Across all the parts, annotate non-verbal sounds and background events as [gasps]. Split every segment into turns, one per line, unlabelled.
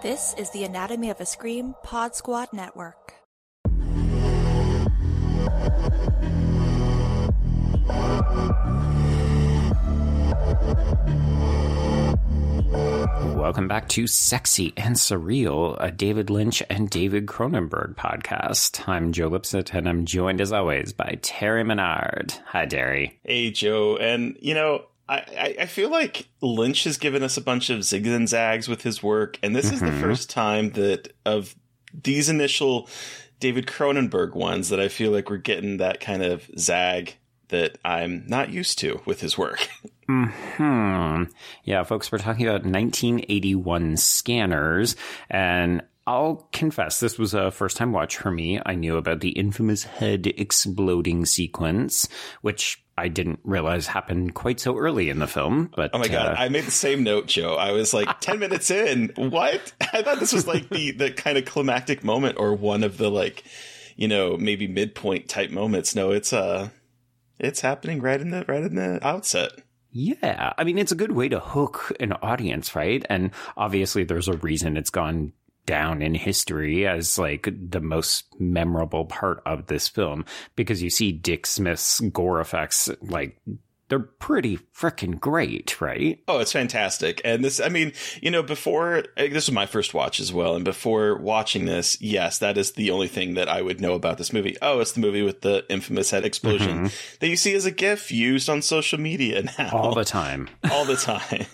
This is the Anatomy of a Scream Pod Squad Network.
Welcome back to Sexy and Surreal, a David Lynch and David Cronenberg podcast. I'm Joe Lipsett, and I'm joined as always by Terry Menard. Hi, Terry.
Hey, Joe. And, you know, I, I feel like Lynch has given us a bunch of zigs and zags with his work, and this mm-hmm. is the mm-hmm. first time that of these initial David Cronenberg ones that I feel like we're getting that kind of zag that I'm not used to with his work.
Hmm. Yeah, folks, we're talking about 1981 scanners, and I'll confess this was a first time watch for me. I knew about the infamous head exploding sequence, which I didn't realize happened quite so early in the film. But
oh my god, uh, I made the same note, Joe. I was like ten [laughs] minutes in. What? I thought this was like the the kind of climactic moment or one of the like, you know, maybe midpoint type moments. No, it's uh it's happening right in the right in the outset.
Yeah. I mean, it's a good way to hook an audience, right? And obviously there's a reason it's gone down in history as like the most memorable part of this film because you see Dick Smith's gore effects like they're pretty freaking great, right?
Oh, it's fantastic. And this, I mean, you know, before this was my first watch as well. And before watching this, yes, that is the only thing that I would know about this movie. Oh, it's the movie with the infamous head explosion mm-hmm. that you see as a GIF used on social media [laughs] now.
All the time.
All the time.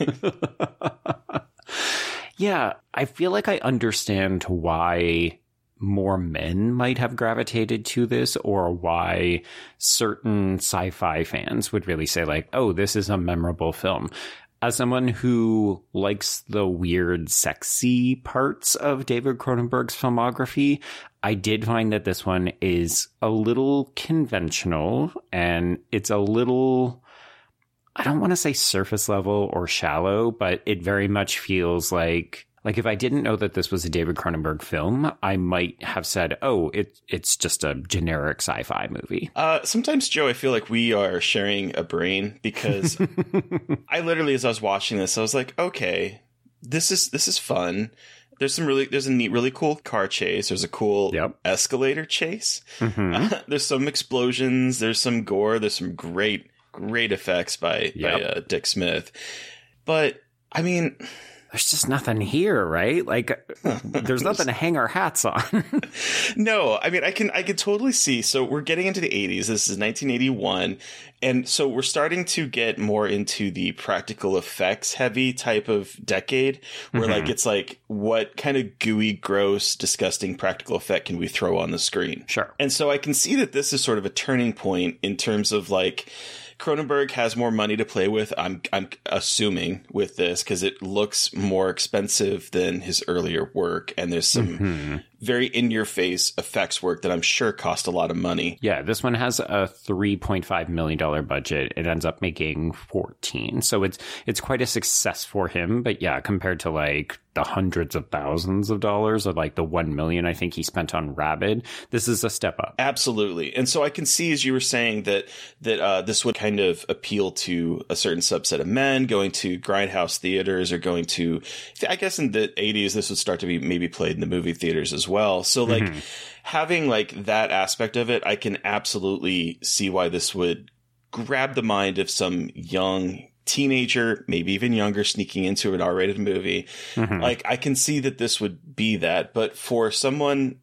[laughs]
yeah. I feel like I understand why more men might have gravitated to this or why certain sci-fi fans would really say like, oh, this is a memorable film. As someone who likes the weird, sexy parts of David Cronenberg's filmography, I did find that this one is a little conventional and it's a little, I don't want to say surface level or shallow, but it very much feels like like if I didn't know that this was a David Cronenberg film, I might have said, "Oh, it it's just a generic sci-fi movie."
Uh, sometimes, Joe, I feel like we are sharing a brain because [laughs] I literally, as I was watching this, I was like, "Okay, this is this is fun." There's some really there's a neat, really cool car chase. There's a cool yep. escalator chase. Mm-hmm. Uh, [laughs] there's some explosions. There's some gore. There's some great great effects by yep. by uh, Dick Smith. But I mean
there's just nothing here, right? Like there's [laughs] nothing to hang our hats on. [laughs]
no, I mean I can I can totally see. So we're getting into the 80s. This is 1981 and so we're starting to get more into the practical effects heavy type of decade where mm-hmm. like it's like what kind of gooey gross disgusting practical effect can we throw on the screen?
Sure.
And so I can see that this is sort of a turning point in terms of like Cronenberg has more money to play with. I'm I'm assuming with this because it looks more expensive than his earlier work, and there's some mm-hmm very in your face effects work that I'm sure cost a lot of money.
Yeah, this one has a 3.5 million dollar budget. It ends up making 14. So it's it's quite a success for him, but yeah, compared to like the hundreds of thousands of dollars or like the 1 million I think he spent on Rabid, this is a step up.
Absolutely. And so I can see as you were saying that that uh, this would kind of appeal to a certain subset of men going to grindhouse theaters or going to I guess in the 80s this would start to be maybe played in the movie theaters as well well. So like mm-hmm. having like that aspect of it, I can absolutely see why this would grab the mind of some young teenager, maybe even younger, sneaking into an R-rated movie. Mm-hmm. Like I can see that this would be that, but for someone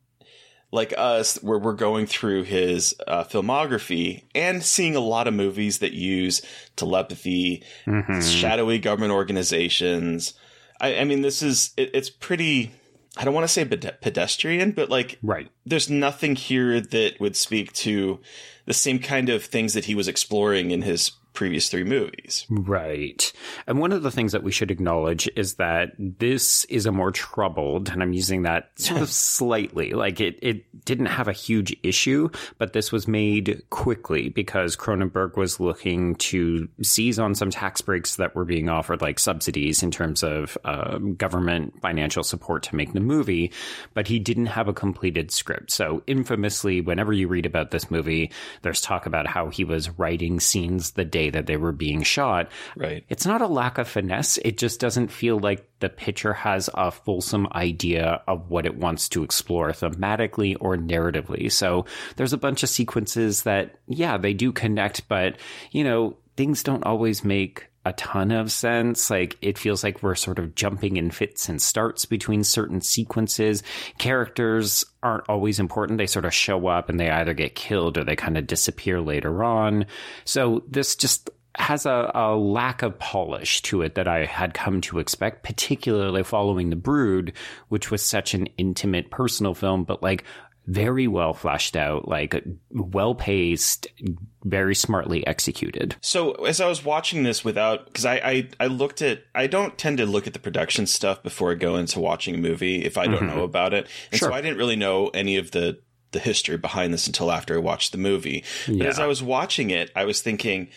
like us, where we're going through his uh, filmography and seeing a lot of movies that use telepathy, mm-hmm. shadowy government organizations. I, I mean, this is it, it's pretty I don't want to say pedestrian, but like,
right.
There's nothing here that would speak to the same kind of things that he was exploring in his previous three movies.
Right. And one of the things that we should acknowledge is that this is a more troubled, and I'm using that sort of [laughs] slightly, like it, it didn't have a huge issue, but this was made quickly because Cronenberg was looking to seize on some tax breaks that were being offered, like subsidies in terms of uh, government financial support to make the movie, but he didn't have a completed script. So infamously, whenever you read about this movie, there's talk about how he was writing scenes the day day that they were being shot.
Right.
It's not a lack of finesse. It just doesn't feel like the picture has a fulsome idea of what it wants to explore thematically or narratively. So there's a bunch of sequences that, yeah, they do connect, but, you know, things don't always make a ton of sense. Like it feels like we're sort of jumping in fits and starts between certain sequences. Characters aren't always important. They sort of show up and they either get killed or they kind of disappear later on. So this just has a, a lack of polish to it that I had come to expect, particularly following The Brood, which was such an intimate personal film, but like very well fleshed out, like well paced, very smartly executed.
So as I was watching this without, because I, I, I looked at, I don't tend to look at the production stuff before I go into watching a movie if I don't mm-hmm. know about it, and sure. so I didn't really know any of the the history behind this until after I watched the movie. But yeah. as I was watching it, I was thinking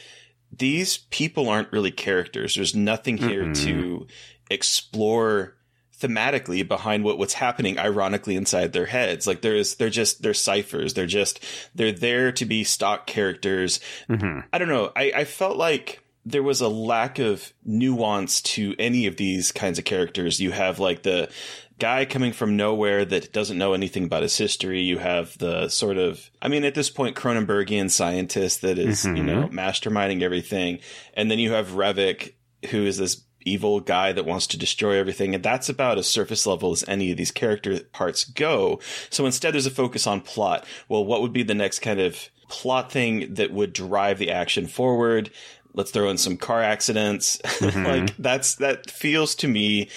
these people aren't really characters. There's nothing here mm-hmm. to explore thematically behind what what's happening ironically inside their heads like there's they're just they're ciphers they're just they're there to be stock characters mm-hmm. i don't know I, I felt like there was a lack of nuance to any of these kinds of characters you have like the guy coming from nowhere that doesn't know anything about his history. You have the sort of, I mean, at this point, Cronenbergian scientist that is, mm-hmm. you know, masterminding everything. And then you have Revok, who is this evil guy that wants to destroy everything. And that's about as surface level as any of these character parts go. So instead, there's a focus on plot. Well, what would be the next kind of plot thing that would drive the action forward? Let's throw in some car accidents. [laughs] Mm-hmm. like that's, that feels to me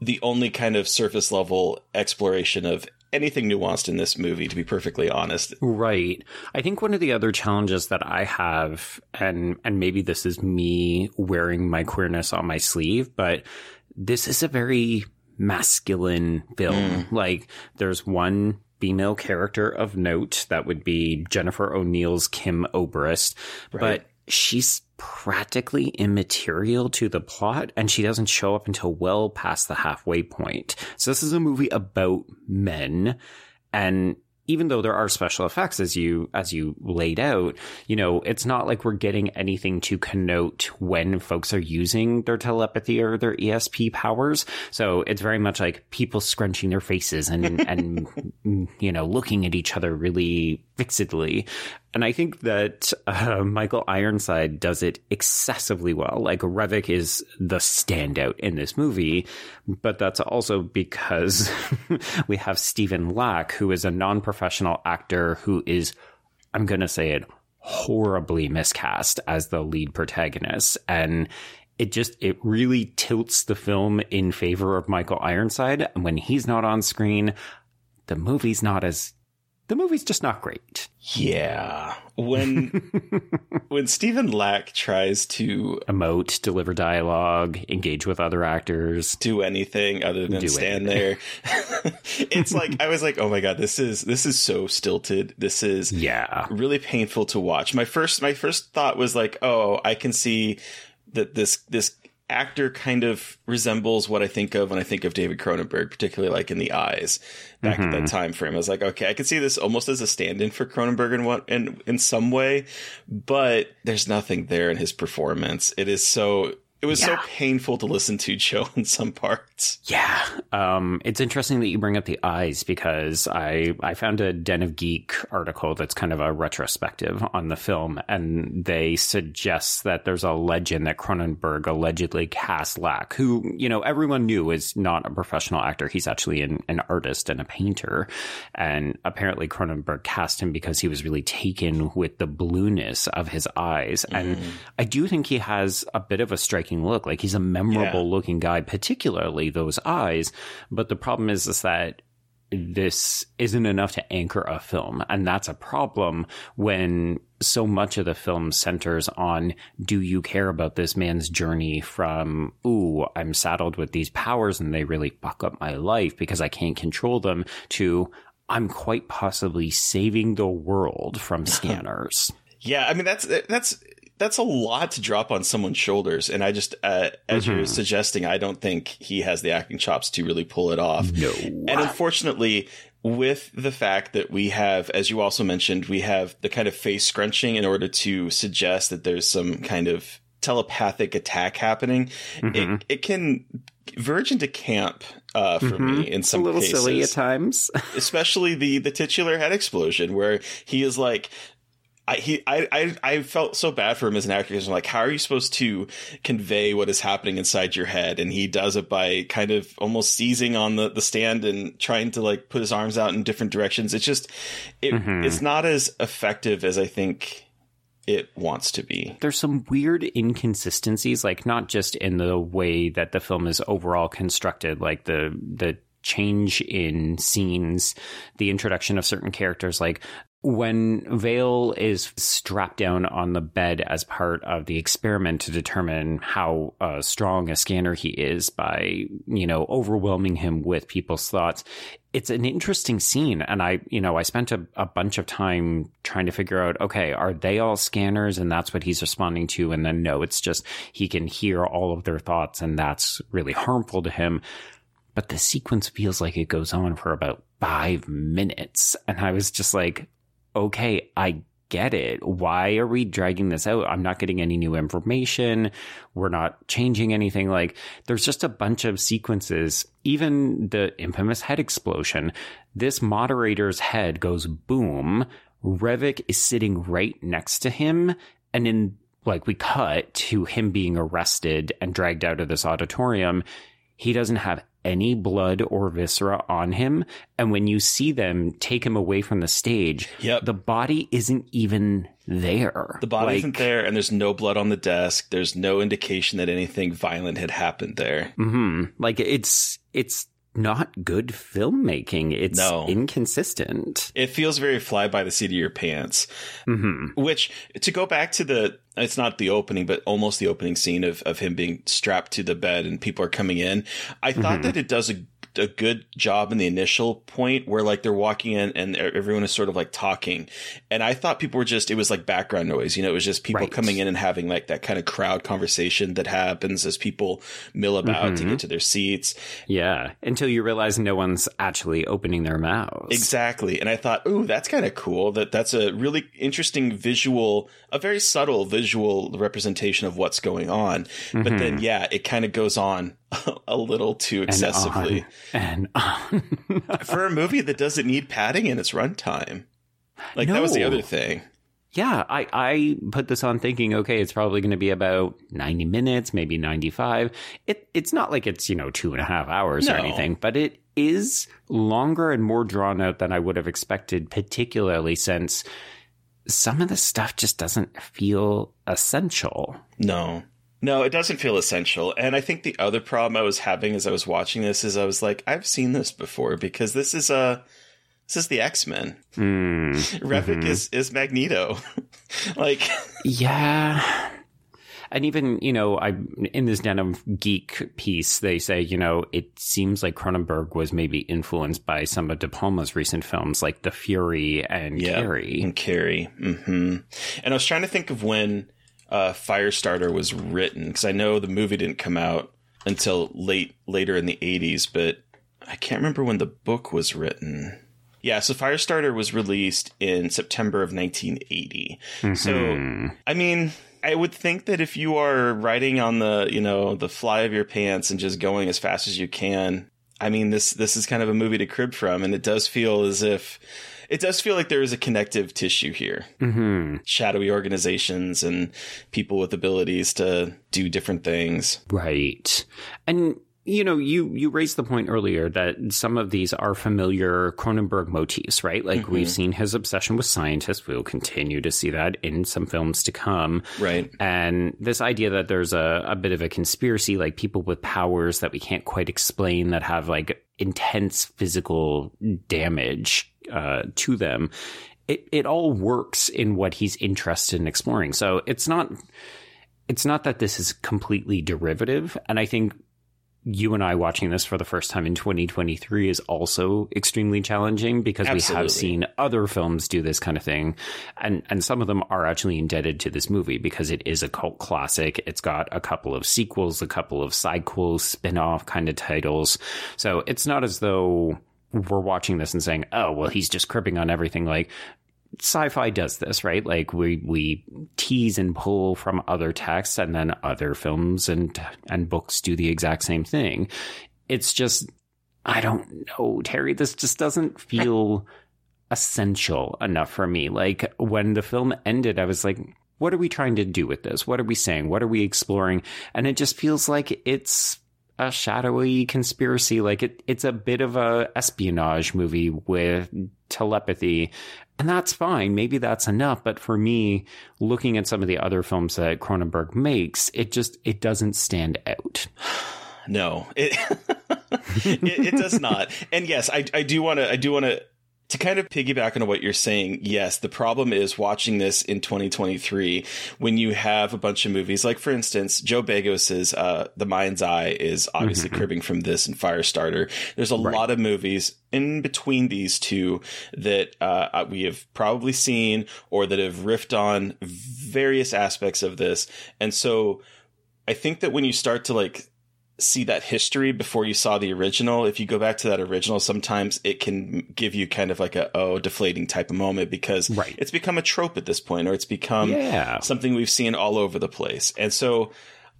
the only kind of surface level exploration of anything nuanced in this movie, to be perfectly honest.
Right. I think one of the other challenges that I have, and and maybe this is me wearing my queerness on my sleeve, but this is a very masculine film. Mm. Like there's one female character of note that would be Jennifer O'Neill's Kim Obrist, right. but she's practically immaterial to the plot and she doesn't show up until well past the halfway point. So this is a movie about men and even though there are special effects as you as you laid out, you know, it's not like we're getting anything to connote when folks are using their telepathy or their ESP powers. So it's very much like people scrunching their faces and and [laughs] you know, looking at each other really fixedly. And I think that uh, Michael Ironside does it excessively well. Like Revok is the standout in this movie, but that's also because [laughs] we have Stephen Lack, who is a non-professional actor who is, I'm going to say it, horribly miscast as the lead protagonist. And it just it really tilts the film in favor of Michael Ironside. And when he's not on screen, the movie's not as the movie's just not great.
Yeah. When [laughs] when Stephen Lack tries to
emote, deliver dialogue, engage with other actors,
do anything other than stand anything. there. [laughs] it's like I was like, "Oh my god, this is this is so stilted. This is
yeah,
really painful to watch." My first my first thought was like, "Oh, I can see that this this actor kind of resembles what I think of when I think of David Cronenberg, particularly like in the eyes back mm-hmm. at that mm-hmm. time frame. I was like, okay, I can see this almost as a stand-in for Cronenberg in what in in some way, but there's nothing there in his performance. It is so it was yeah. so painful to listen to, [laughs] Joe, in some parts.
Yeah. Um, it's interesting that you bring up the eyes because I, I found a Den of Geek article that's kind of a retrospective on the film, and they suggest that there's a legend that Cronenberg allegedly cast Lack, who, you know, everyone knew is not a professional actor. He's actually an, an artist and a painter. And apparently Cronenberg cast him because he was really taken with the blueness of his eyes. Mm. And I do think he has a bit of a striking look. Like he's a memorable yeah. looking guy, particularly those eyes. But the problem is, is that this isn't enough to anchor a film. And that's a problem when so much of the film centers on do you care about this man's journey from, ooh, I'm saddled with these powers and they really fuck up my life because I can't control them to I'm quite possibly saving the world from [laughs] scanners.
yeah, I mean that's that's that's a lot to drop on someone's shoulders. And I just, uh, as mm-hmm. you're suggesting, I don't think he has the acting chops to really pull it off.
No.
And unfortunately, with the fact that we have, as you also mentioned, we have the kind of face scrunching in order to suggest that there's some kind of telepathic attack happening, mm-hmm. it, it can verge into camp uh, for mm-hmm. me in some
a little
cases.
silly at times, [laughs]
especially the the titular head explosion where he is like. I, he, I, I, I felt so bad for him as an actor because I'm like, how are you supposed to convey what is happening inside your head? And he does it by kind of almost seizing on the, the stand and trying to like put his arms out in different directions. It's just, it, mm-hmm. it's not as effective as I think it wants to be.
There's some weird inconsistencies, like not just in the way that the film is overall constructed, like the the change in scenes, the introduction of certain characters, like when Vale is strapped down on the bed as part of the experiment to determine how uh, strong a scanner he is by, you know, overwhelming him with people's thoughts, it's an interesting scene. And I, you know, I spent a, a bunch of time trying to figure out, okay, are they all scanners and that's what he's responding to? And then no, it's just he can hear all of their thoughts and that's really harmful to him but the sequence feels like it goes on for about five minutes. And I was just like, okay, I get it. Why are we dragging this out? I'm not getting any new information. We're not changing anything. Like, there's just a bunch of sequences. Even the infamous head explosion, this moderator's head goes boom. Revok is sitting right next to him. And in like, we cut to him being arrested and dragged out of this auditorium. He doesn't have any blood or viscera on him. And when you see them take him away from the stage,
yep.
the body isn't even there.
The body like, isn't there, and there's no blood on the desk. There's no indication that anything violent had happened there.
Mm-hmm. Like it's it's not good filmmaking. It's
no.
inconsistent.
It feels very fly by the seat of your pants. Mm-hmm. Which, to go back to the, it's not the opening, but almost the opening scene of, of him being strapped to the bed and people are coming in. I thought mm-hmm. that it does a a good job in the initial point where like they're walking in and everyone is sort of like talking. And I thought people were just, it was like background noise. You know, it was just people right. coming in and having like that kind of crowd conversation that happens as people mill about mm-hmm. to get to their seats.
Yeah. Until you realize no one's actually opening their mouths.
Exactly. And I thought, ooh, that's kind of cool. That that's a really interesting visual, a very subtle visual representation of what's going on. Mm-hmm. But then, mm-hmm. yeah, it kind of goes on a little too excessively.
And on. And
on. For a movie that doesn't need padding in its runtime. Like no. that was the other thing.
Yeah, I, I put this on thinking, okay, it's probably going to be about 90 minutes, maybe 95. It, it's not like it's, you know, two and a half hours no. or anything, but it is longer and more drawn out than I would have expected, particularly since some of the stuff just doesn't feel essential.
No. No, it doesn't feel essential. And I think the other problem I was having as I was watching this is I was like, I've seen this before because this is a this is the X Men.
Mm. [laughs]
Revok mm-hmm. is is Magneto. [laughs] like,
yeah. And even, you know, I in this Den of Geek piece, they say, you know, it seems like Cronenberg was maybe influenced by some of De Palma's recent films, like The Fury and yep, Carrie.
And Carrie. Mm-hmm. And I was trying to think of when uh, Firestarter was written because I know the movie didn't come out until late later in the 80s, but I can't remember when the book was written. Yeah, so Firestarter was released in September of 1980. Mm-hmm. So, I mean, I would think that if you are riding on the, you know, the fly of your pants and just going as fast as you can, I mean, this this is kind of a movie to crib from, and it does feel as if it does feel like there is a connective tissue here.
Mm-hmm.
Shadowy organizations and people with abilities to do different things.
Right. And you know, you you raised the point earlier that some of these are familiar Cronenberg motifs, right? Like mm-hmm. we've seen his obsession with scientists. We'll continue to see that in some films to come,
right?
And this idea that there's a, a bit of a conspiracy, like people with powers that we can't quite explain that have like intense physical damage uh, to them. It it all works in what he's interested in exploring. So it's not it's not that this is completely derivative, and I think you and I watching this for the first time in 2023 is also extremely challenging because Absolutely. we have seen other films do this kind of thing. And, and some of them are actually indebted to this movie because it is a cult classic. It's got a couple of sequels, a couple of sidequels, spin off kind of titles. So it's not as though we're watching this and saying, "Oh, well, he's just cribbing on everything." Like sci-fi does this, right? Like we we tease and pull from other texts, and then other films and and books do the exact same thing. It's just I don't know, Terry. This just doesn't feel essential enough for me. Like when the film ended, I was like, what are we trying to do with this? What are we saying? What are we exploring? And it just feels like it's a shadowy conspiracy. Like it, it's a bit of a espionage movie with telepathy. And that's fine. Maybe that's enough. But for me, looking at some of the other films that Cronenberg makes, it just, it doesn't stand out. [sighs]
No, it, [laughs] it, it does not. And yes, I, I do want to, I do want to to kind of piggyback on what you're saying, yes, the problem is watching this in 2023 when you have a bunch of movies. Like, for instance, Joe Begos's uh, The Mind's Eye is obviously mm-hmm. cribbing from this and Firestarter. There's a right. lot of movies in between these two that uh, we have probably seen or that have riffed on various aspects of this. And so I think that when you start to like see that history before you saw the original, if you go back to that original, sometimes it can give you kind of like a oh deflating type of moment because right. it's become a trope at this point, or it's become yeah. something we've seen all over the place. And so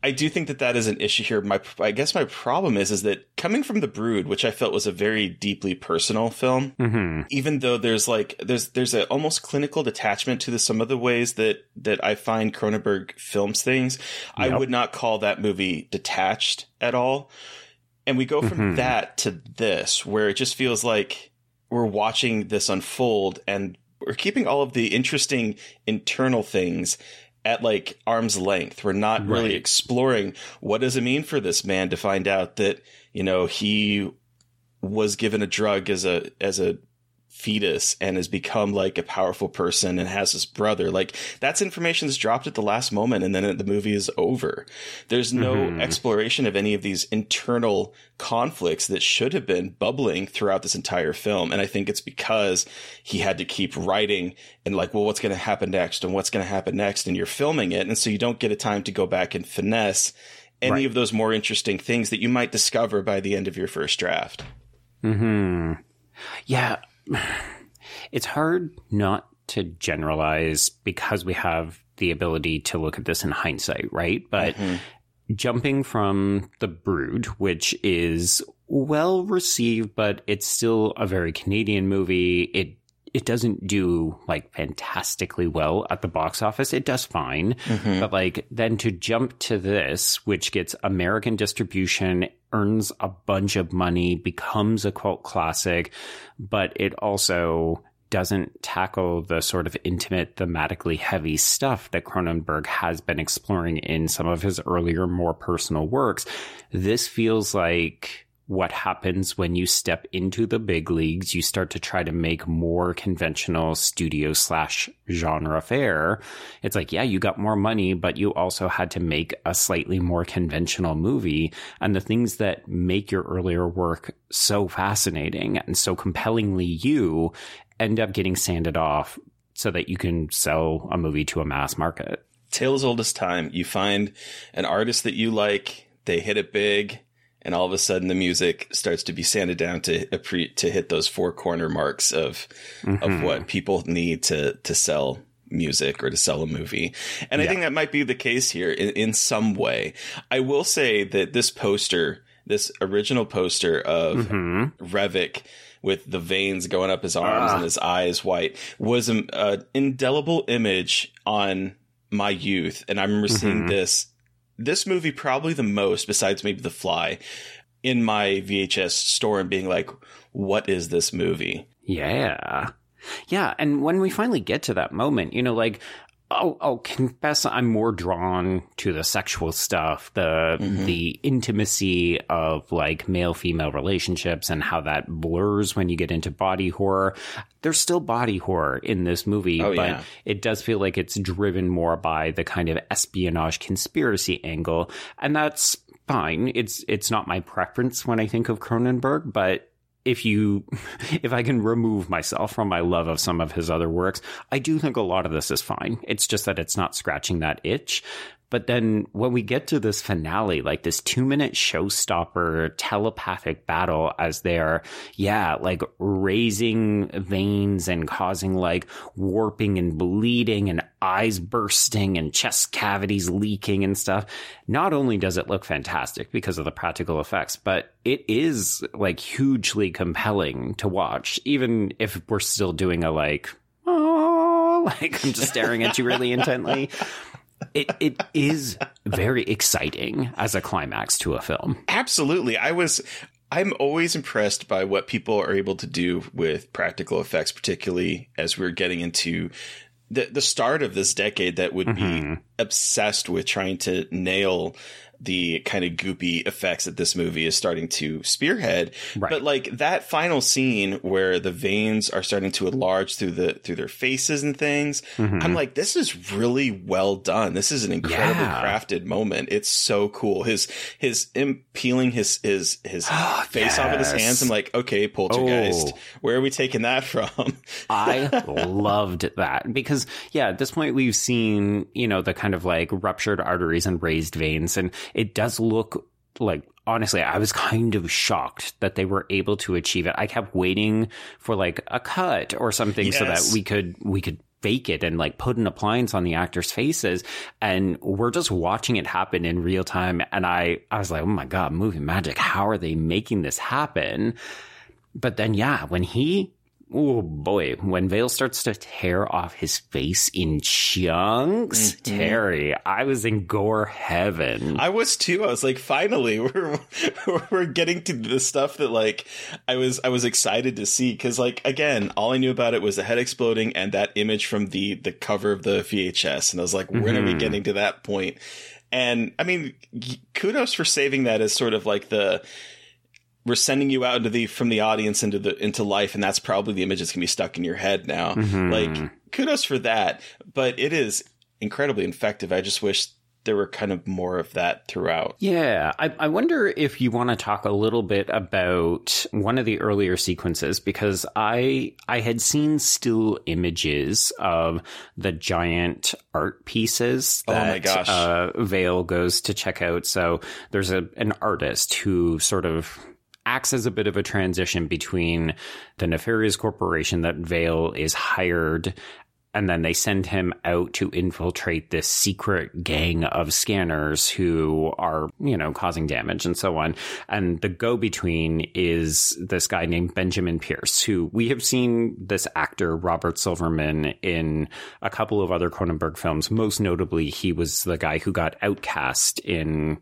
I do think that that is an issue here. My, I guess my problem is, is that coming from The Brood, which I felt was a very deeply personal film, mm-hmm. even though there's like, there's, there's a almost clinical detachment to the, some of the ways that, that I find Cronenberg films things. Yep. I would not call that movie detached at all. And we go from mm-hmm. that to this, where it just feels like we're watching this unfold and we're keeping all of the interesting internal things at like arm's length. We're not right. really exploring what does it mean for this man to find out that, you know, he was given a drug as a as a fetus and has become like a powerful person and has his brother. Like that's information that's dropped at the last moment and then the movie is over. There's no mm-hmm. exploration of any of these internal conflicts that should have been bubbling throughout this entire film. And I think it's because he had to keep writing and like, well, what's going to happen next and what's going to happen next? And you're filming it. And so you don't get a time to go back and finesse any right. of those more interesting things that you might discover by the end of your first draft.
Hmm. Yeah, [sighs] it's hard not to generalize because we have the ability to look at this in hindsight, right? But mm-hmm. jumping from The Brood, which is well received, but it's still a very Canadian movie. It it doesn't do like fantastically well at the box office. It does fine. Mm-hmm. But like then to jump to this, which gets American distribution, earns a bunch of money, becomes a cult classic, but it also doesn't tackle the sort of intimate, thematically heavy stuff that Cronenberg has been exploring in some of his earlier, more personal works. This feels like what happens when you step into the big leagues. You start to try to make more conventional studio slash genre fare. It's like, yeah, you got more money, but you also had to make a slightly more conventional movie. And the things that make your earlier work so fascinating and so compellingly you end up getting sanded off so that you can sell a movie to a mass market.
Tales old as time. You find an artist that you like, they hit it big and all of a sudden the music starts to be sanded down to to hit those four corner marks of mm-hmm. of what people need to to sell music or to sell a movie. And yeah. I think that might be the case here in, in some way. I will say that this poster, this original poster of mm-hmm. Revok with the veins going up his arms and his eyes white was an indelible image on my youth. And I remember mm-hmm. seeing this this movie probably the most, besides maybe The Fly, in my VHS store and being like, what is this movie?
Yeah. Yeah. And when we finally get to that moment, you know, like I'll, I'll confess I'm more drawn to the sexual stuff, the mm-hmm. the intimacy of like male female relationships and how that blurs when you get into body horror. There's still body horror in this movie, oh, but yeah. it does feel like it's driven more by the kind of espionage conspiracy angle, and that's fine. It's it's not my preference when I think of Cronenberg, but if you [laughs] if I can remove myself from my love of some of his other works, I do think a lot of this is fine. It's just that it's not scratching that itch. But then when we get to this finale, like this two minute showstopper telepathic battle as they're, yeah, like raising veins and causing like warping and bleeding and eyes bursting and chest cavities leaking and stuff. Not only does it look fantastic because of the practical effects, but it is like hugely compelling to watch, even if we're still doing a like, oh, [laughs] like I'm just staring at you really intently [laughs] it it is very exciting as a climax to a film.
Absolutely. I was I'm always impressed by what people are able to do with practical effects, particularly as we're getting into the the start of this decade that would mm-hmm. be obsessed with trying to nail the kind of goopy effects that this movie is starting to spearhead. Right. But like that final scene where the veins are starting to enlarge through the through their faces and things, mm-hmm. I'm like, this is really well done. This is an incredibly yeah. crafted moment. It's so cool. His his him peeling his his his [gasps] face yes. off with his hands. I'm like, okay, poltergeist. Oh. Where are we taking that from? [laughs]
I [laughs] loved that because yeah, at this point we've seen you know the kind of like ruptured arteries and raised veins and it does look like honestly, I was kind of shocked that they were able to achieve it. I kept waiting for like a cut or something yes. so that we could we could fake it and like put an appliance on the actors' faces. And we're just watching it happen in real time. And I, I was like, oh my God, movie magic. How are they making this happen? But then, yeah, when he oh boy, when Vale starts to tear off his face in chunks, mm-hmm. Terry, I was in gore heaven.
I was too. I was like, finally, [laughs] we're we're getting to the stuff that like I was I was excited to see because like again, all I knew about it was the head exploding and that image from the the cover of the VHS, and I was like, when mm-hmm. are we mm-hmm. getting to that point? And I mean, kudos for saving that as sort of like the we're sending you out into the from the audience into the into life and that's probably the image that's gonna be stuck in your head now mm-hmm. like kudos for that but it is incredibly effective i just wish there were kind of more of that throughout.
Yeah. I, I wonder if you want to talk a little bit about one of the earlier sequences because I I had seen still images of the giant art pieces that oh my gosh. Uh, Vale goes to check out. So there's a an artist who sort of acts as a bit of a transition between the nefarious corporation that Vale is hired and then they send him out to infiltrate this secret gang of scanners who are, you know, causing damage and so on. And the go between is this guy named Benjamin Pierce, who we have seen this actor, Robert Silverman, in a couple of other Cronenberg films. Most notably, he was the guy who got outcast in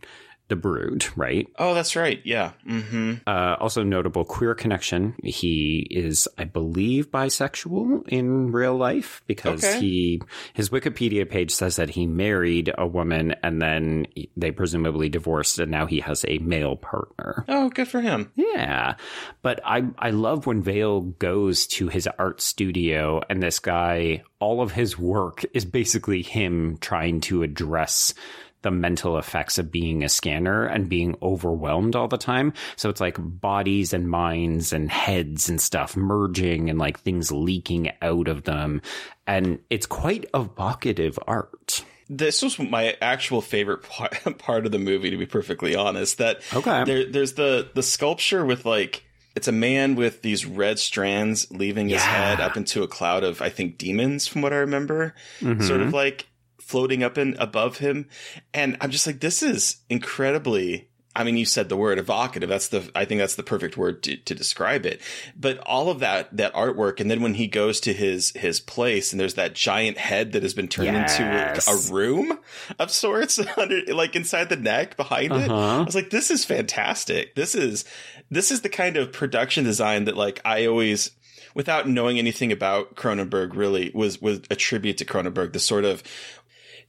the Brood, right?
Oh, that's right. Yeah. Mm-hmm.
Uh, also notable queer connection. He is, I believe, bisexual in real life because okay. he his Wikipedia page says that he married a woman and then they presumably divorced and now he has a male partner.
Oh, good for him.
Yeah, but I I love when Vale goes to his art studio and this guy, all of his work is basically him trying to address the mental effects of being a scanner and being overwhelmed all the time. So it's like bodies and minds and heads and stuff merging and like things leaking out of them. And it's quite evocative art
this was my actual favorite [laughs] part, of the movie, to be perfectly honest. That okay, there, there's the the sculpture with like it's a man with these red strands leaving yeah. his head up into a cloud of I think demons, from what I remember. Mm-hmm. Sort of like floating up and above him. And I'm just like, this is incredibly I mean, you said the word evocative. That's the, I think that's the perfect word to, to, describe it. But all of that, that artwork. And then when he goes to his, his place and there's that giant head that has been turned yes. into a, a, room of sorts [laughs] under, like inside the neck behind uh-huh. it. I was like, this is fantastic. This is, this is the kind of production design that like I always, without knowing anything about Cronenberg really was, was a tribute to Cronenberg, the sort of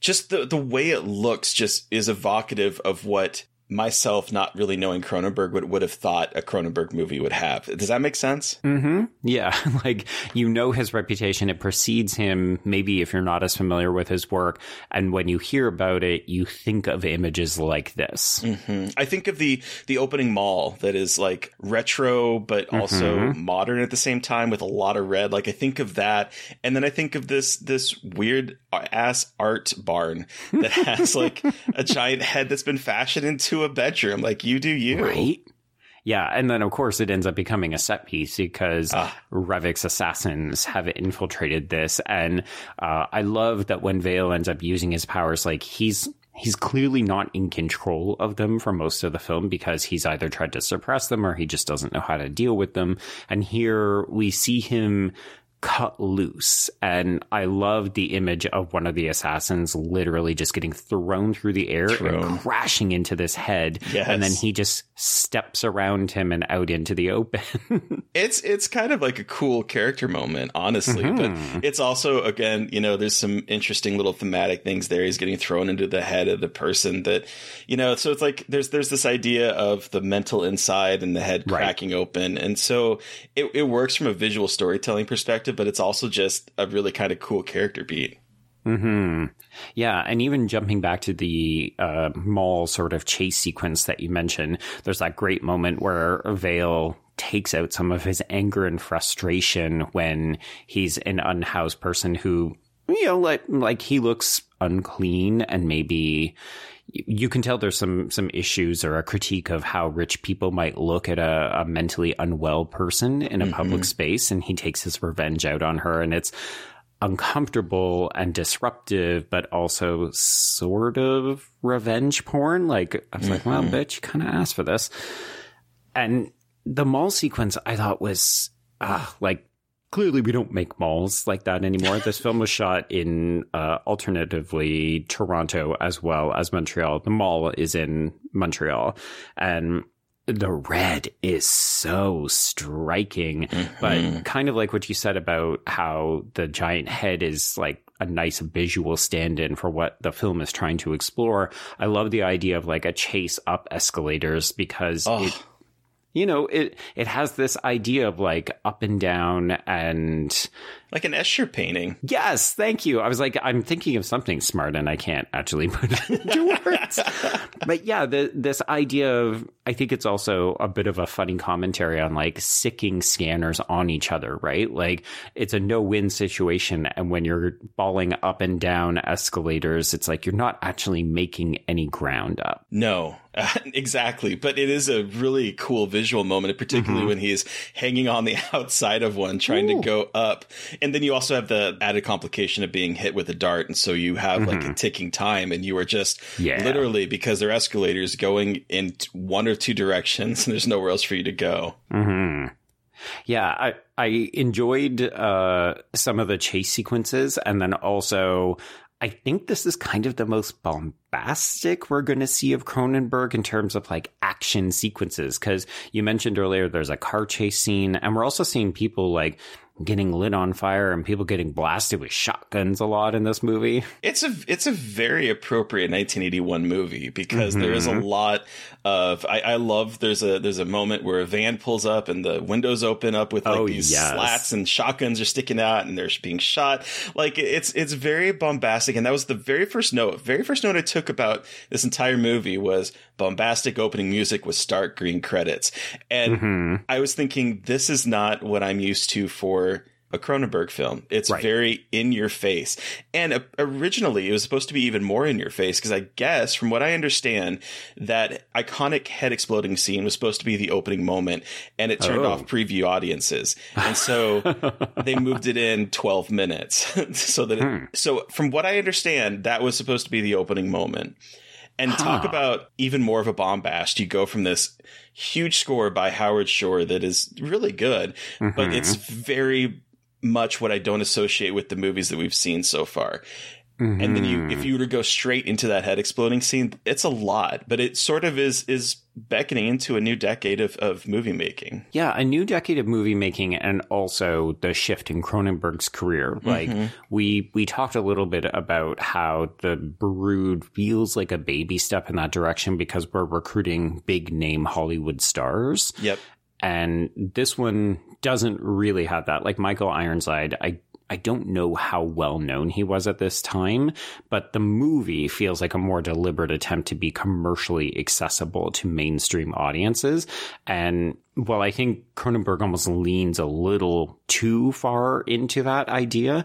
just the the way it looks just is evocative of what myself not really knowing Cronenberg would, would have thought a Cronenberg movie would have. Does that make sense?
Mm-hmm. Yeah. [laughs] like, you know his reputation. It precedes him, maybe if you're not as familiar with his work. And when you hear about it, you think of images like this.
Mm-hmm. I think of the, the opening mall that is like retro, but also mm-hmm. modern at the same time with a lot of red. Like, I think of that. And then I think of this, this weird ass art barn that [laughs] has like a giant head that's been fashioned into a bedroom. Like you do you.
Right. Yeah, and then of course it ends up becoming a set piece because uh. Revok's assassins have infiltrated this, and uh, I love that when Vale ends up using his powers, like he's he's clearly not in control of them for most of the film because he's either tried to suppress them or he just doesn't know how to deal with them. And here we see him cut loose. And I love the image of one of the assassins literally just getting thrown through the air thrown. and crashing into this head. Yes. And then he just steps around him and out into the open. [laughs]
it's it's kind of like a cool character moment, honestly. Mm-hmm. But it's also again, you know, there's some interesting little thematic things there. He's getting thrown into the head of the person that you know, so it's like there's there's this idea of the mental inside and the head cracking right. open. And so it, it works from a visual storytelling perspective but it's also just a really kind of cool character beat.
Hmm. Yeah, and even jumping back to the uh, mall sort of chase sequence that you mentioned, there's that great moment where Vale takes out some of his anger and frustration when he's an unhoused person who, you know, like like he looks unclean and maybe you can tell there's some some issues or a critique of how rich people might look at a, a mentally unwell person in a mm-hmm. public space, and he takes his revenge out on her, and it's uncomfortable and disruptive, but also sort of revenge porn. Like I was mm-hmm. like, well, mm-hmm. bitch, you kind of asked for this, and the mall sequence I thought was uh, like clearly we don't make malls like that anymore. this film was shot in uh, alternatively Toronto as well as Montreal. The mall is in Montreal and the red is so striking, mm-hmm. but kind of like what you said about how the giant head is like a nice visual stand in for what the film is trying to explore. I love the idea of like a chase up escalators because oh. it you know, it it has this idea of like up and down and
like an Escher painting.
Yes, thank you. I was like, I'm thinking of something smart, and I can't actually put it [laughs] into words. but yeah, the, this idea of I think it's also a bit of a funny commentary on like sicking scanners on each other, right? Like it's a no win situation, and when you're balling up and down escalators, it's like you're not actually making any ground up.
No, uh, [laughs] exactly. But it is a really cool visual moment, particularly mm-hmm. when he's hanging on the [laughs] outside of one, trying Ooh. to go up and then you also have the added complication of being hit with a dart, and so you have mm-hmm. like a mm-hmm. ticking time, and you are just yeah. literally because they're escalators going in one or two directions, [laughs] and there's nowhere else for you to go.
Mm-hmm. Yeah, I I enjoyed uh, some of the chase sequences, and then also I think this is kind of the most bombastic we're going to see of Cronenberg in terms of like action sequences. Cause you mentioned earlier there's a car chase scene and we're also seeing people like getting lit on fire and people getting blasted with shotguns a lot in this movie.
It's a it's a very appropriate 1981 movie because mm-hmm. there is a mm-hmm. lot of I, I, love there's a there's a moment where a van pulls up and the windows open up with like oh, these yes. slats and shotguns are sticking out and they're being shot. Like it's it's very bombastic and that was the very first note. Very first note I took about this entire movie was bombastic opening music with stark green credits. And mm-hmm. I was thinking this is not what I'm used to for a Cronenberg film. It's right. very in your face. And uh, originally it was supposed to be even more in your face because I guess from what I understand that iconic head exploding scene was supposed to be the opening moment and it turned oh. off preview audiences. And so [laughs] they moved it in 12 minutes [laughs] so that it, hmm. so from what I understand that was supposed to be the opening moment. And huh. talk about even more of a bombast. You go from this huge score by Howard Shore that is really good, mm-hmm. but it's very much what I don't associate with the movies that we've seen so far. Mm-hmm. And then you, if you were to go straight into that head exploding scene, it's a lot, but it sort of is, is beckoning into a new decade of, of movie making.
Yeah, a new decade of movie making and also the shift in Cronenberg's career. Like mm-hmm. we we talked a little bit about how the Brood feels like a baby step in that direction because we're recruiting big name Hollywood stars.
Yep.
And this one doesn't really have that. Like Michael Ironside, I I don't know how well known he was at this time, but the movie feels like a more deliberate attempt to be commercially accessible to mainstream audiences. And while I think Cronenberg almost leans a little too far into that idea,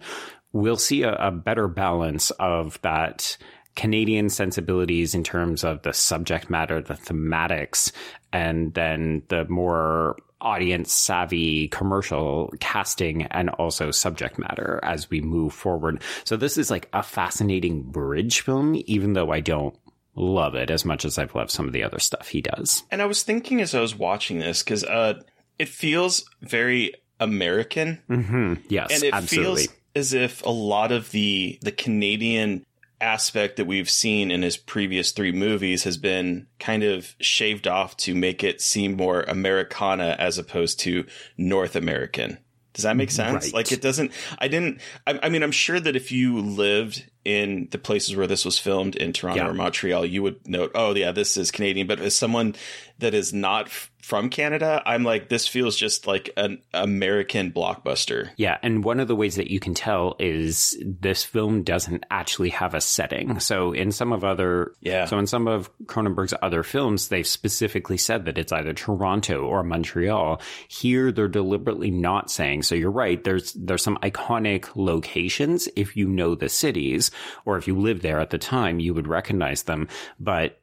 we'll see a, a better balance of that Canadian sensibilities in terms of the subject matter, the thematics, and then the more audience savvy commercial casting and also subject matter as we move forward. So this is like a fascinating bridge film, even though I don't love it as much as I've loved some of the other stuff he does.
And I was thinking as I was watching this, because uh, it feels very American.
Mm-hmm. Yes,
and it
absolutely.
feels as if a lot of the the Canadian aspect that we've seen in his previous three movies has been kind of shaved off to make it seem more Americana as opposed to North American. Does that make sense? Right. Like it doesn't, I didn't, I, I, mean, I'm sure that if you lived in the places where this was filmed in Toronto yeah. or Montreal, you would note, oh yeah, this is Canadian. But as someone that is not from Canada, I'm like, this feels just like an American blockbuster.
Yeah. And one of the ways that you can tell is this film doesn't actually have a setting. So in some of other,
yeah.
So in some of Cronenberg's other films, they've specifically said that it's either Toronto or Montreal. Here, they're deliberately not saying. So you're right. There's, there's some iconic locations. If you know the cities or if you lived there at the time, you would recognize them. But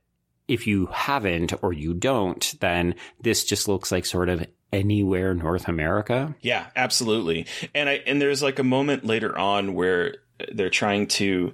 if you haven't or you don't, then this just looks like sort of anywhere North America.
Yeah, absolutely. And I and there's like a moment later on where they're trying to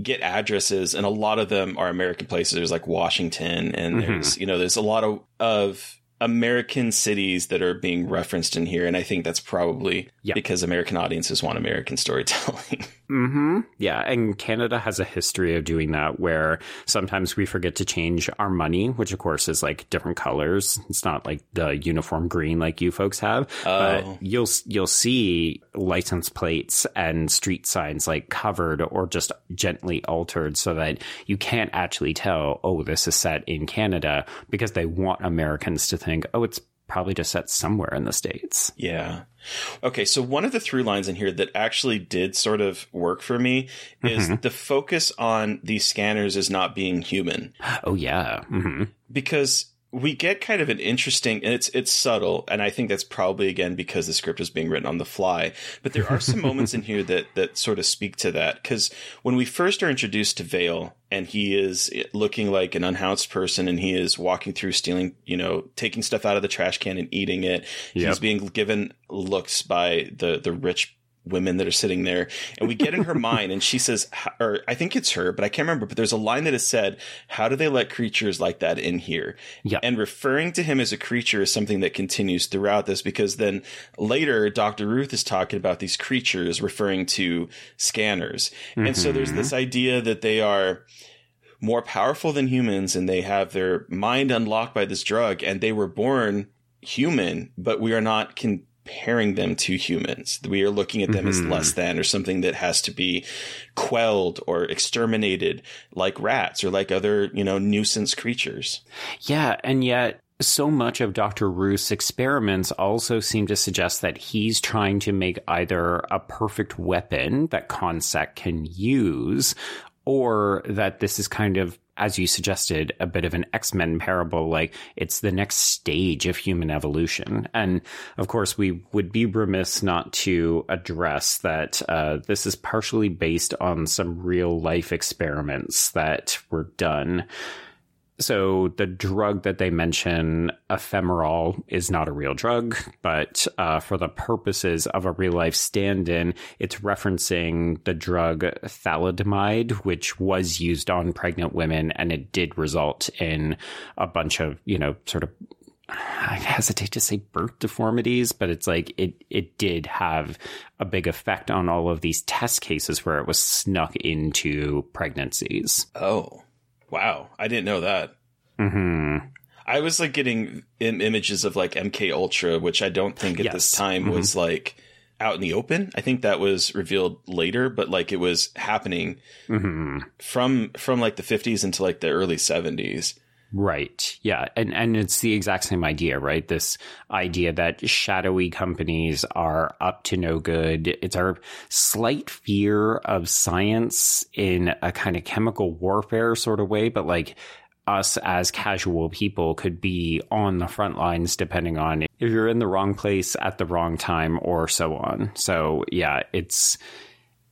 get addresses and a lot of them are American places. There's like Washington and mm-hmm. there's you know, there's a lot of of American cities that are being referenced in here. And I think that's probably yep. because American audiences want American storytelling. [laughs]
Mm-hmm. Yeah. And Canada has a history of doing that where sometimes we forget to change our money, which of course is like different colors. It's not like the uniform green like you folks have. Oh. But you'll, you'll see license plates and street signs like covered or just gently altered so that you can't actually tell, oh, this is set in Canada because they want Americans to think, oh, it's probably just set somewhere in the States.
Yeah. Okay, so one of the through lines in here that actually did sort of work for me is mm-hmm. the focus on these scanners as not being human. [gasps]
Oh yeah. Mm-hmm.
Because we get kind of an interesting and it's it's subtle and i think that's probably again because the script is being written on the fly but there are some moments in here that that sort of speak to that because when we first are introduced to vale and he is looking like an unhoused person and he is walking through stealing you know taking stuff out of the trash can and eating it yep. he's being given looks by the the rich women that are sitting there and we get in her [laughs] mind and she says or i think it's her but i can't remember but there's a line that is said how do they let creatures like that in here?
Yeah.
And referring to him as a creature is something that continues throughout this because then later dr ruth is talking about these creatures referring to scanners. Mm-hmm. and so there's this idea that they are more powerful than humans and they have their mind unlocked by this drug and they were born human but we are not con- comparing them to humans. We are looking at them mm-hmm. as less than or something that has to be quelled or exterminated like rats or like other, you know, nuisance creatures.
Yeah. And yet so much of Dr. Ruth's experiments also seem to suggest that he's trying to make either a perfect weapon that ConSec can use or that this is kind of as you suggested, a bit of an X-Men parable, like it's the next stage of human evolution. And of course, we would be remiss not to address that uh, this is partially based on some real life experiments that were done so the drug that they mention, Ephemerol, is not a real drug, but uh, for the purposes of a real life stand-in, it's referencing the drug thalidomide, which was used on pregnant women, and it did result in a bunch of you know sort of I hesitate to say birth deformities, but it's like it it did have a big effect on all of these test cases where it was snuck into pregnancies.
Oh, wow! I didn't know that.
hmm
I was like getting Im- images of like MK Ultra, which I don't think at
Yes.
this time
Mhm.
was like out in the open. I think that was revealed later, but like it was happening
hmm
from from like the 50s into like the early 70s.
Right. Yeah. And and it's the exact same idea, right? This idea that shadowy companies are up to no good. It's our slight fear of science in a kind of chemical warfare sort of way, but like us as casual people could be on the front lines depending on if you're in the wrong place at the wrong time or so on. So yeah, it's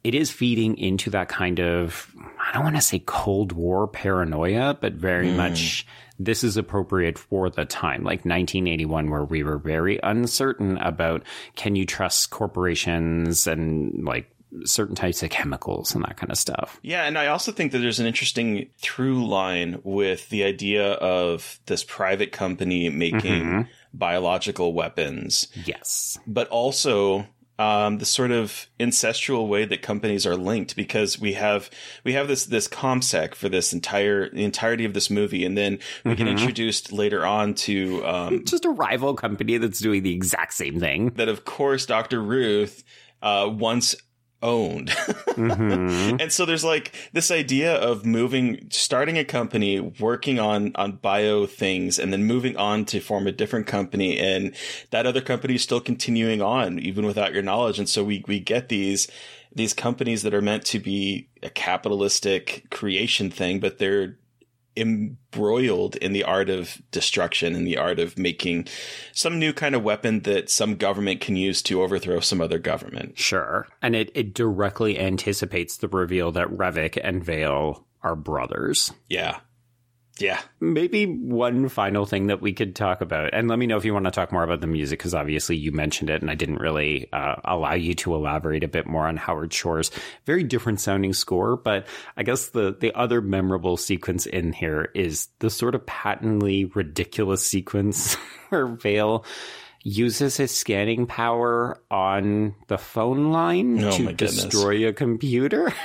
it is feeding into that kind of I don't want to say Cold War paranoia, but very hmm. much this is appropriate for the time, like 1981, where we were very uncertain about can you trust corporations and like certain types of chemicals and that kind of stuff.
Yeah, and I also think that there's an interesting through line with the idea of this private company making mm-hmm. biological weapons,
Yes.
but also um, the sort of incestual way that companies are linked because we have we have this this ConSec for this entire the entirety of this movie, and then we get introduced later on to um, [laughs]
Just a rival company that's doing the exact same thing.
that of course Dr. Ruth uh, once owned.
Mhm. [laughs]
and so there's like this idea of moving starting a company working on on bio things and then moving on to form a different company and that other company is still continuing on even without your knowledge and so we we get these these companies that are meant to be a capitalistic creation thing but they're embroiled in the art of destruction and the art of making some new kind of weapon that some government can use to overthrow some other government.
Sure. And it, it directly anticipates the reveal that Revok and Vale are brothers.
Yeah. Yeah.
Maybe one final thing that we could talk about, and let me know if you want to talk more about the music, because obviously you mentioned it, and I didn't really uh, allow you to elaborate a bit more on Howard Shore's very different sounding score. But I guess the the other memorable sequence in here is the sort of patently ridiculous sequence [laughs] where Vale uses his scanning power on the phone line
Oh
to destroy a computer. [laughs]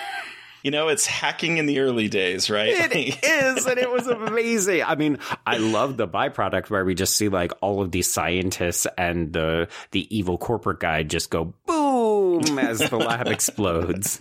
You know, it's hacking in the early days, right?
It [laughs] is, and it was amazing. I mean, I love the byproduct where we just see like all of these scientists and the the evil corporate guy just go boom as the lab [laughs] explodes.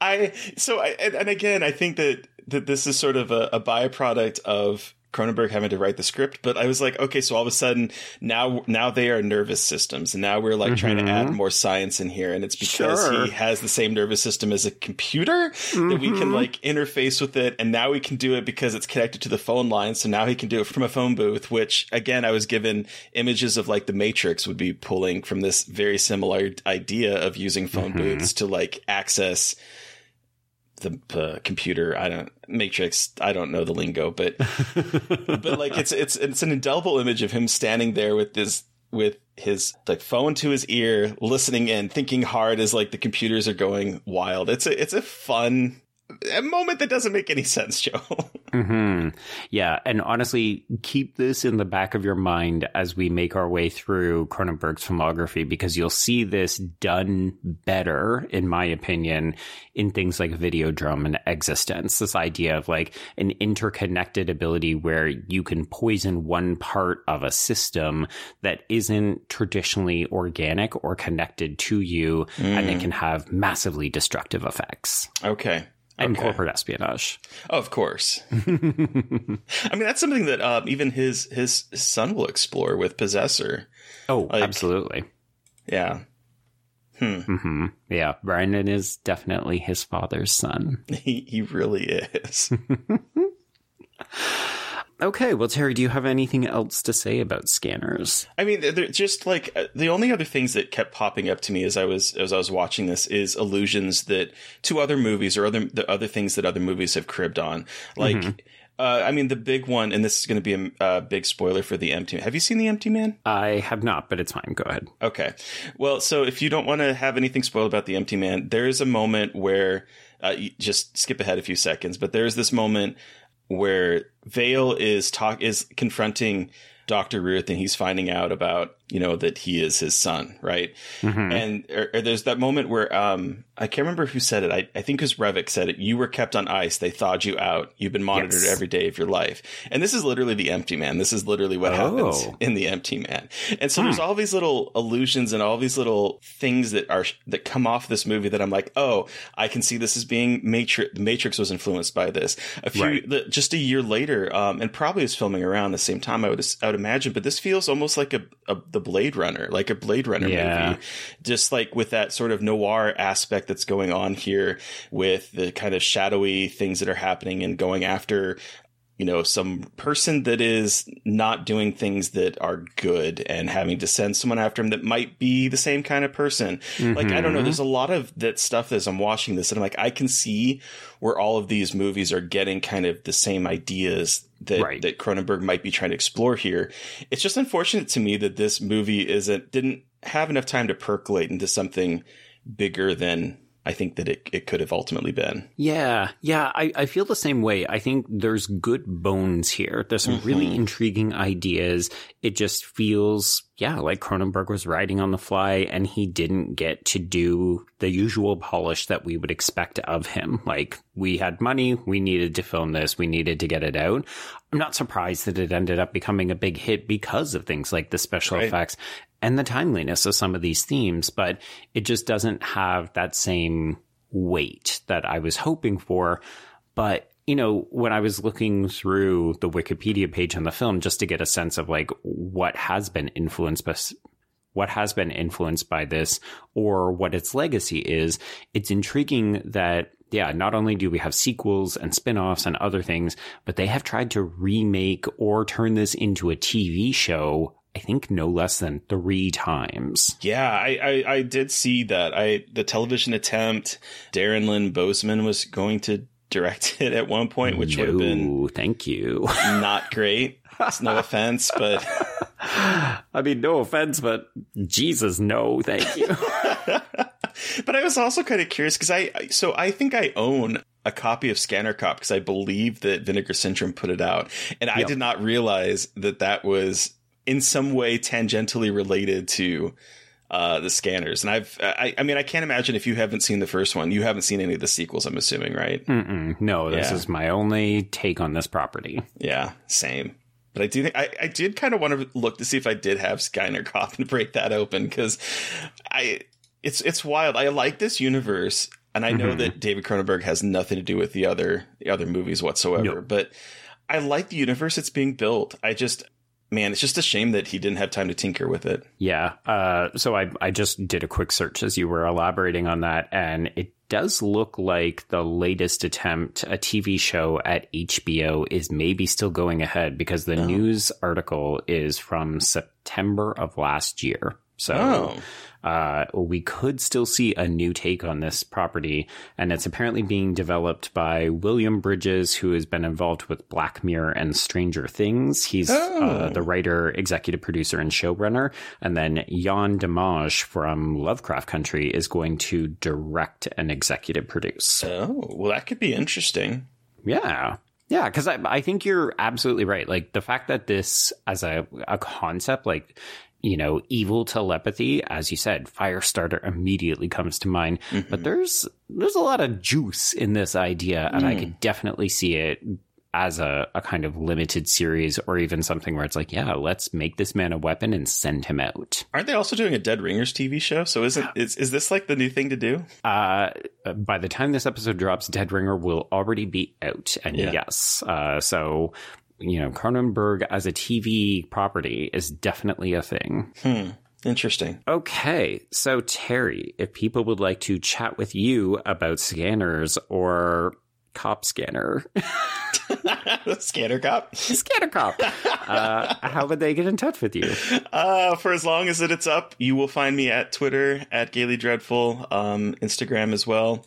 I so I and, and again, I think that that this is sort of a, a byproduct of Cronenberg having to write the script, but I was like, okay, so all of a sudden now now they are nervous systems, and now we're like trying to add mm-hmm. more science in here, and it's because
Sure.
he has the same nervous system as a computer that we can mm-hmm. like interface with it, and now we can do it because it's connected to the phone line, so now he can do it from a phone booth. Which again, I was given images of like the Matrix would be pulling from this very similar idea of using phone mm-hmm. booths to like access the uh, computer. I don't Matrix. I don't know the lingo, but [laughs] but like it's it's it's an indelible image of him standing there with this with his like phone to his ear, listening in, thinking hard as like the computers are going wild. It's a it's a fun a moment that doesn't make any sense, Joe. [laughs]
hmm Yeah, and honestly, keep this in the back of your mind as we make our way through Cronenberg's filmography because you'll see this done better, in my opinion, in things like video Videodrome and eXistenZ. This idea of like an interconnected ability where you can poison one part of a system that isn't traditionally organic or connected to you, and it can have massively destructive effects.
okay.
And
Okay.
corporate espionage.
Oh, of course. [laughs] I mean, that's something that um, even his his son will explore with Possessor.
Oh,
Like-
absolutely.
Yeah.
hmm Yeah, Brandon is definitely his father's son. [laughs]
He he really is. [laughs]
Okay, well, Terry, do you have anything else to say about scanners?
I mean, they're just like uh, the only other things that kept popping up to me as I was as I was watching this is allusions that to other movies or other the other things that other movies have cribbed on. Like, uh, I mean, the big one, and this is going to be a uh, big spoiler for the Empty. Have you seen the Empty Man?
I have not, but it's fine. Go ahead.
Okay. Well, so if you don't want to have anything spoiled about the Empty Man, there is a moment where uh, just skip ahead a few seconds, but there's this moment where Vale is talk is confronting Dr. Ruth and he's finding out about, you know, that he is his son, right?
Mhm.
And or, or there's that moment where um I can't remember who said it. I, I think it was Revok said it. You were kept on ice. They thawed you out. You've been monitored
Yes.
every day of your life. And this is literally the empty man. This is literally what
Oh.
happens in the empty man. And so there's all these little illusions and all these little things that are that come off this movie that I'm like, oh, I can see this as being Matrix. The Matrix was influenced by this. A few
Right.
the, just a year later, um, and probably is filming around the same time. I would I would imagine, but this feels almost like a, a the Blade Runner, like a Blade Runner
Yeah.
movie, just like with that sort of noir aspect that's going on here, with the kind of shadowy things that are happening and going after you know, some person that is not doing things that are good and having to send someone after him that might be the same kind of person. Like, I don't know.
Mhm.
There's a lot of that stuff as I'm watching this and I'm like, I can see where all of these movies are getting kind of the same ideas that,
Right.
that Cronenberg might be trying to explore here. It's just unfortunate to me that this movie isn't, didn't have enough time to percolate into something bigger than I think that it, it could have ultimately been.
Yeah, yeah, I, I feel the same way. I think there's good bones here. There's some really
Mhm.
intriguing ideas. It just feels, yeah, like Cronenberg was writing on the fly and he didn't get to do the usual polish that we would expect of him. Like, we had money, we needed to film this, we needed to get it out. I'm not surprised that it ended up becoming a big hit because of things like the special
Right.
effects and the timeliness of some of these themes, but it just doesn't have that same weight that I was hoping for. But, you know, when I was looking through the Wikipedia page on the film just to get a sense of like what has been influenced by what has been influenced by this or what its legacy is, it's intriguing that yeah, not only do we have sequels and spin-offs and other things, but they have tried to remake or turn this into a TV show I think no less than three times.
Yeah, I, I, I did see that. I the television attempt. Darren Lynn Bousman was going to direct [laughs] it at one point, which would have been
thank you. [laughs]
not great. It's no offense, but [laughs]
I mean, no offense, but Jesus, no, thank you.
but I was also kind of curious because I so I think I own a copy of Scanner Cop because I believe that Vinegar Syndrome put it out, and I
Yep.
did not realize that that was in some way tangentially related to uh, the scanners. And I've I, I mean I can't imagine if you haven't seen the first one, you haven't seen any of the sequels. I'm assuming, right?
Mm-mm, no, this
Yeah.
is my only take on this property.
Yeah, same. But I do think I, I did kind of want to look to see if I did have Scanner Cop and [laughs] break that open because I it's it's wild. I like this universe, and I know
Mhm.
that David Cronenberg has nothing to do with the other the other movies whatsoever.
No.
But I like the universe that's being built. I just man, it's just a shame that he didn't have time to tinker with it.
Yeah. Uh, so I, I just did a quick search as you were elaborating on that, and it does look like the latest attempt, a TV show at HBO, is maybe still going ahead because the
Oh.
news article is from September of last year. So
Oh,
uh, we could still see a new take on this property, and it's apparently being developed by William Bridges, who has been involved with Black Mirror and Stranger Things. He's uh,
Oh.
the writer, executive producer, and showrunner. And then Yann Demange from Lovecraft Country is going to direct and executive produce.
oh, well, that could be interesting.
Yeah. Yeah, because I, I think you're absolutely right. Like the fact that this, as a, a concept, like, you know, evil telepathy, as you said, Firestarter immediately comes to mind. But there's there's a lot of juice in this idea, and I
Mm.
could definitely see it as a, a kind of limited series or even something where it's like, yeah, let's make this man a weapon and send him out.
Aren't they also doing a Dead Ringers TV show? So isn't [sighs] is is this like the new thing to do?
Uh, by the time this episode drops, Dead Ringer will already be out. And
Yeah.
yes, uh, so, you know, Cronenberg as a TV property is definitely a thing.
Hmm. Interesting.
Okay, so Terry, if people would like to chat with you about scanners or cop scanner, [laughs]
Scanner Cop.
scanner cop, [laughs] uh, how would they get in touch with you?
Uh, for as long as it, it's up, you will find me at Twitter at Gayly Dreadful, um, Instagram as well,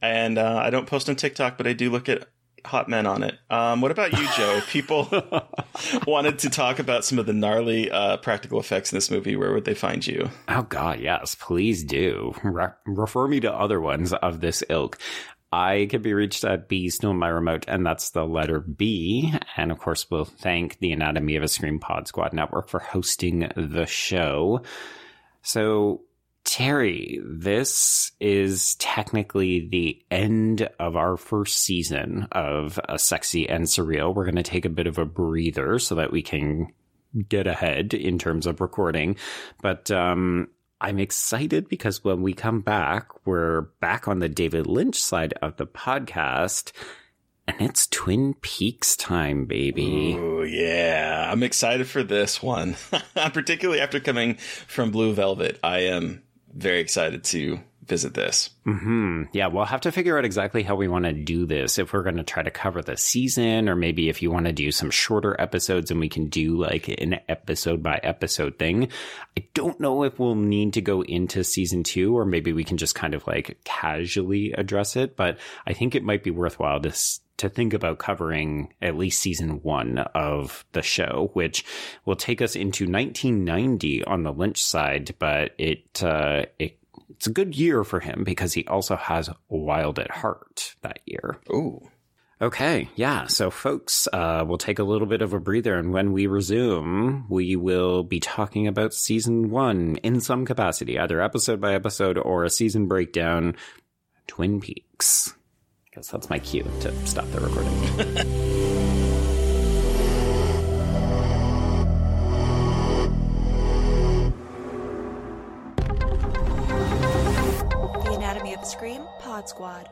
and uh, I don't post on TikTok, but I do look at hot men on it. Um, what about you, Joe? If people [laughs] wanted to talk about some of the gnarly uh, practical effects in this movie, where would they find you?
Oh God, yes, please do. Re- refer me to other ones of this ilk. I can be reached at B Stole My Remote, and that's the letter B. And of course, we'll thank the Anatomy of a Scream Pod Squad Network for hosting the show. So, Terry, this is technically the end of our first season of a Sexy and Surreal. We're going to take a bit of a breather so that we can get ahead in terms of recording. But um, I'm excited because when we come back, we're back on the David Lynch side of the podcast. And it's Twin Peaks time, baby.
Oh, yeah. I'm excited for this one. [laughs] Particularly after coming from Blue Velvet. I am very excited to visit this.
Hmm. Yeah, we'll have to figure out exactly how we want to do this. If we're going to try to cover the season, or maybe if you want to do some shorter episodes and we can do like an episode by episode thing. I don't know if we'll need to go into season two, or maybe we can just kind of like casually address it. But I think it might be worthwhile to to think about covering at least season one of the show, which will take us into 1990 on the Lynch side, but it, uh, it, it's a good year for him because he also has Wild at Heart that year.
Ooh.
Okay, yeah. So, folks, uh, we'll take a little bit of a breather, and when we resume, we will be talking about season one in some capacity, either episode by episode or a season breakdown. Twin Peaks guess that's my cue to stop the recording. [laughs]
the Anatomy of a Scream Pod Squad.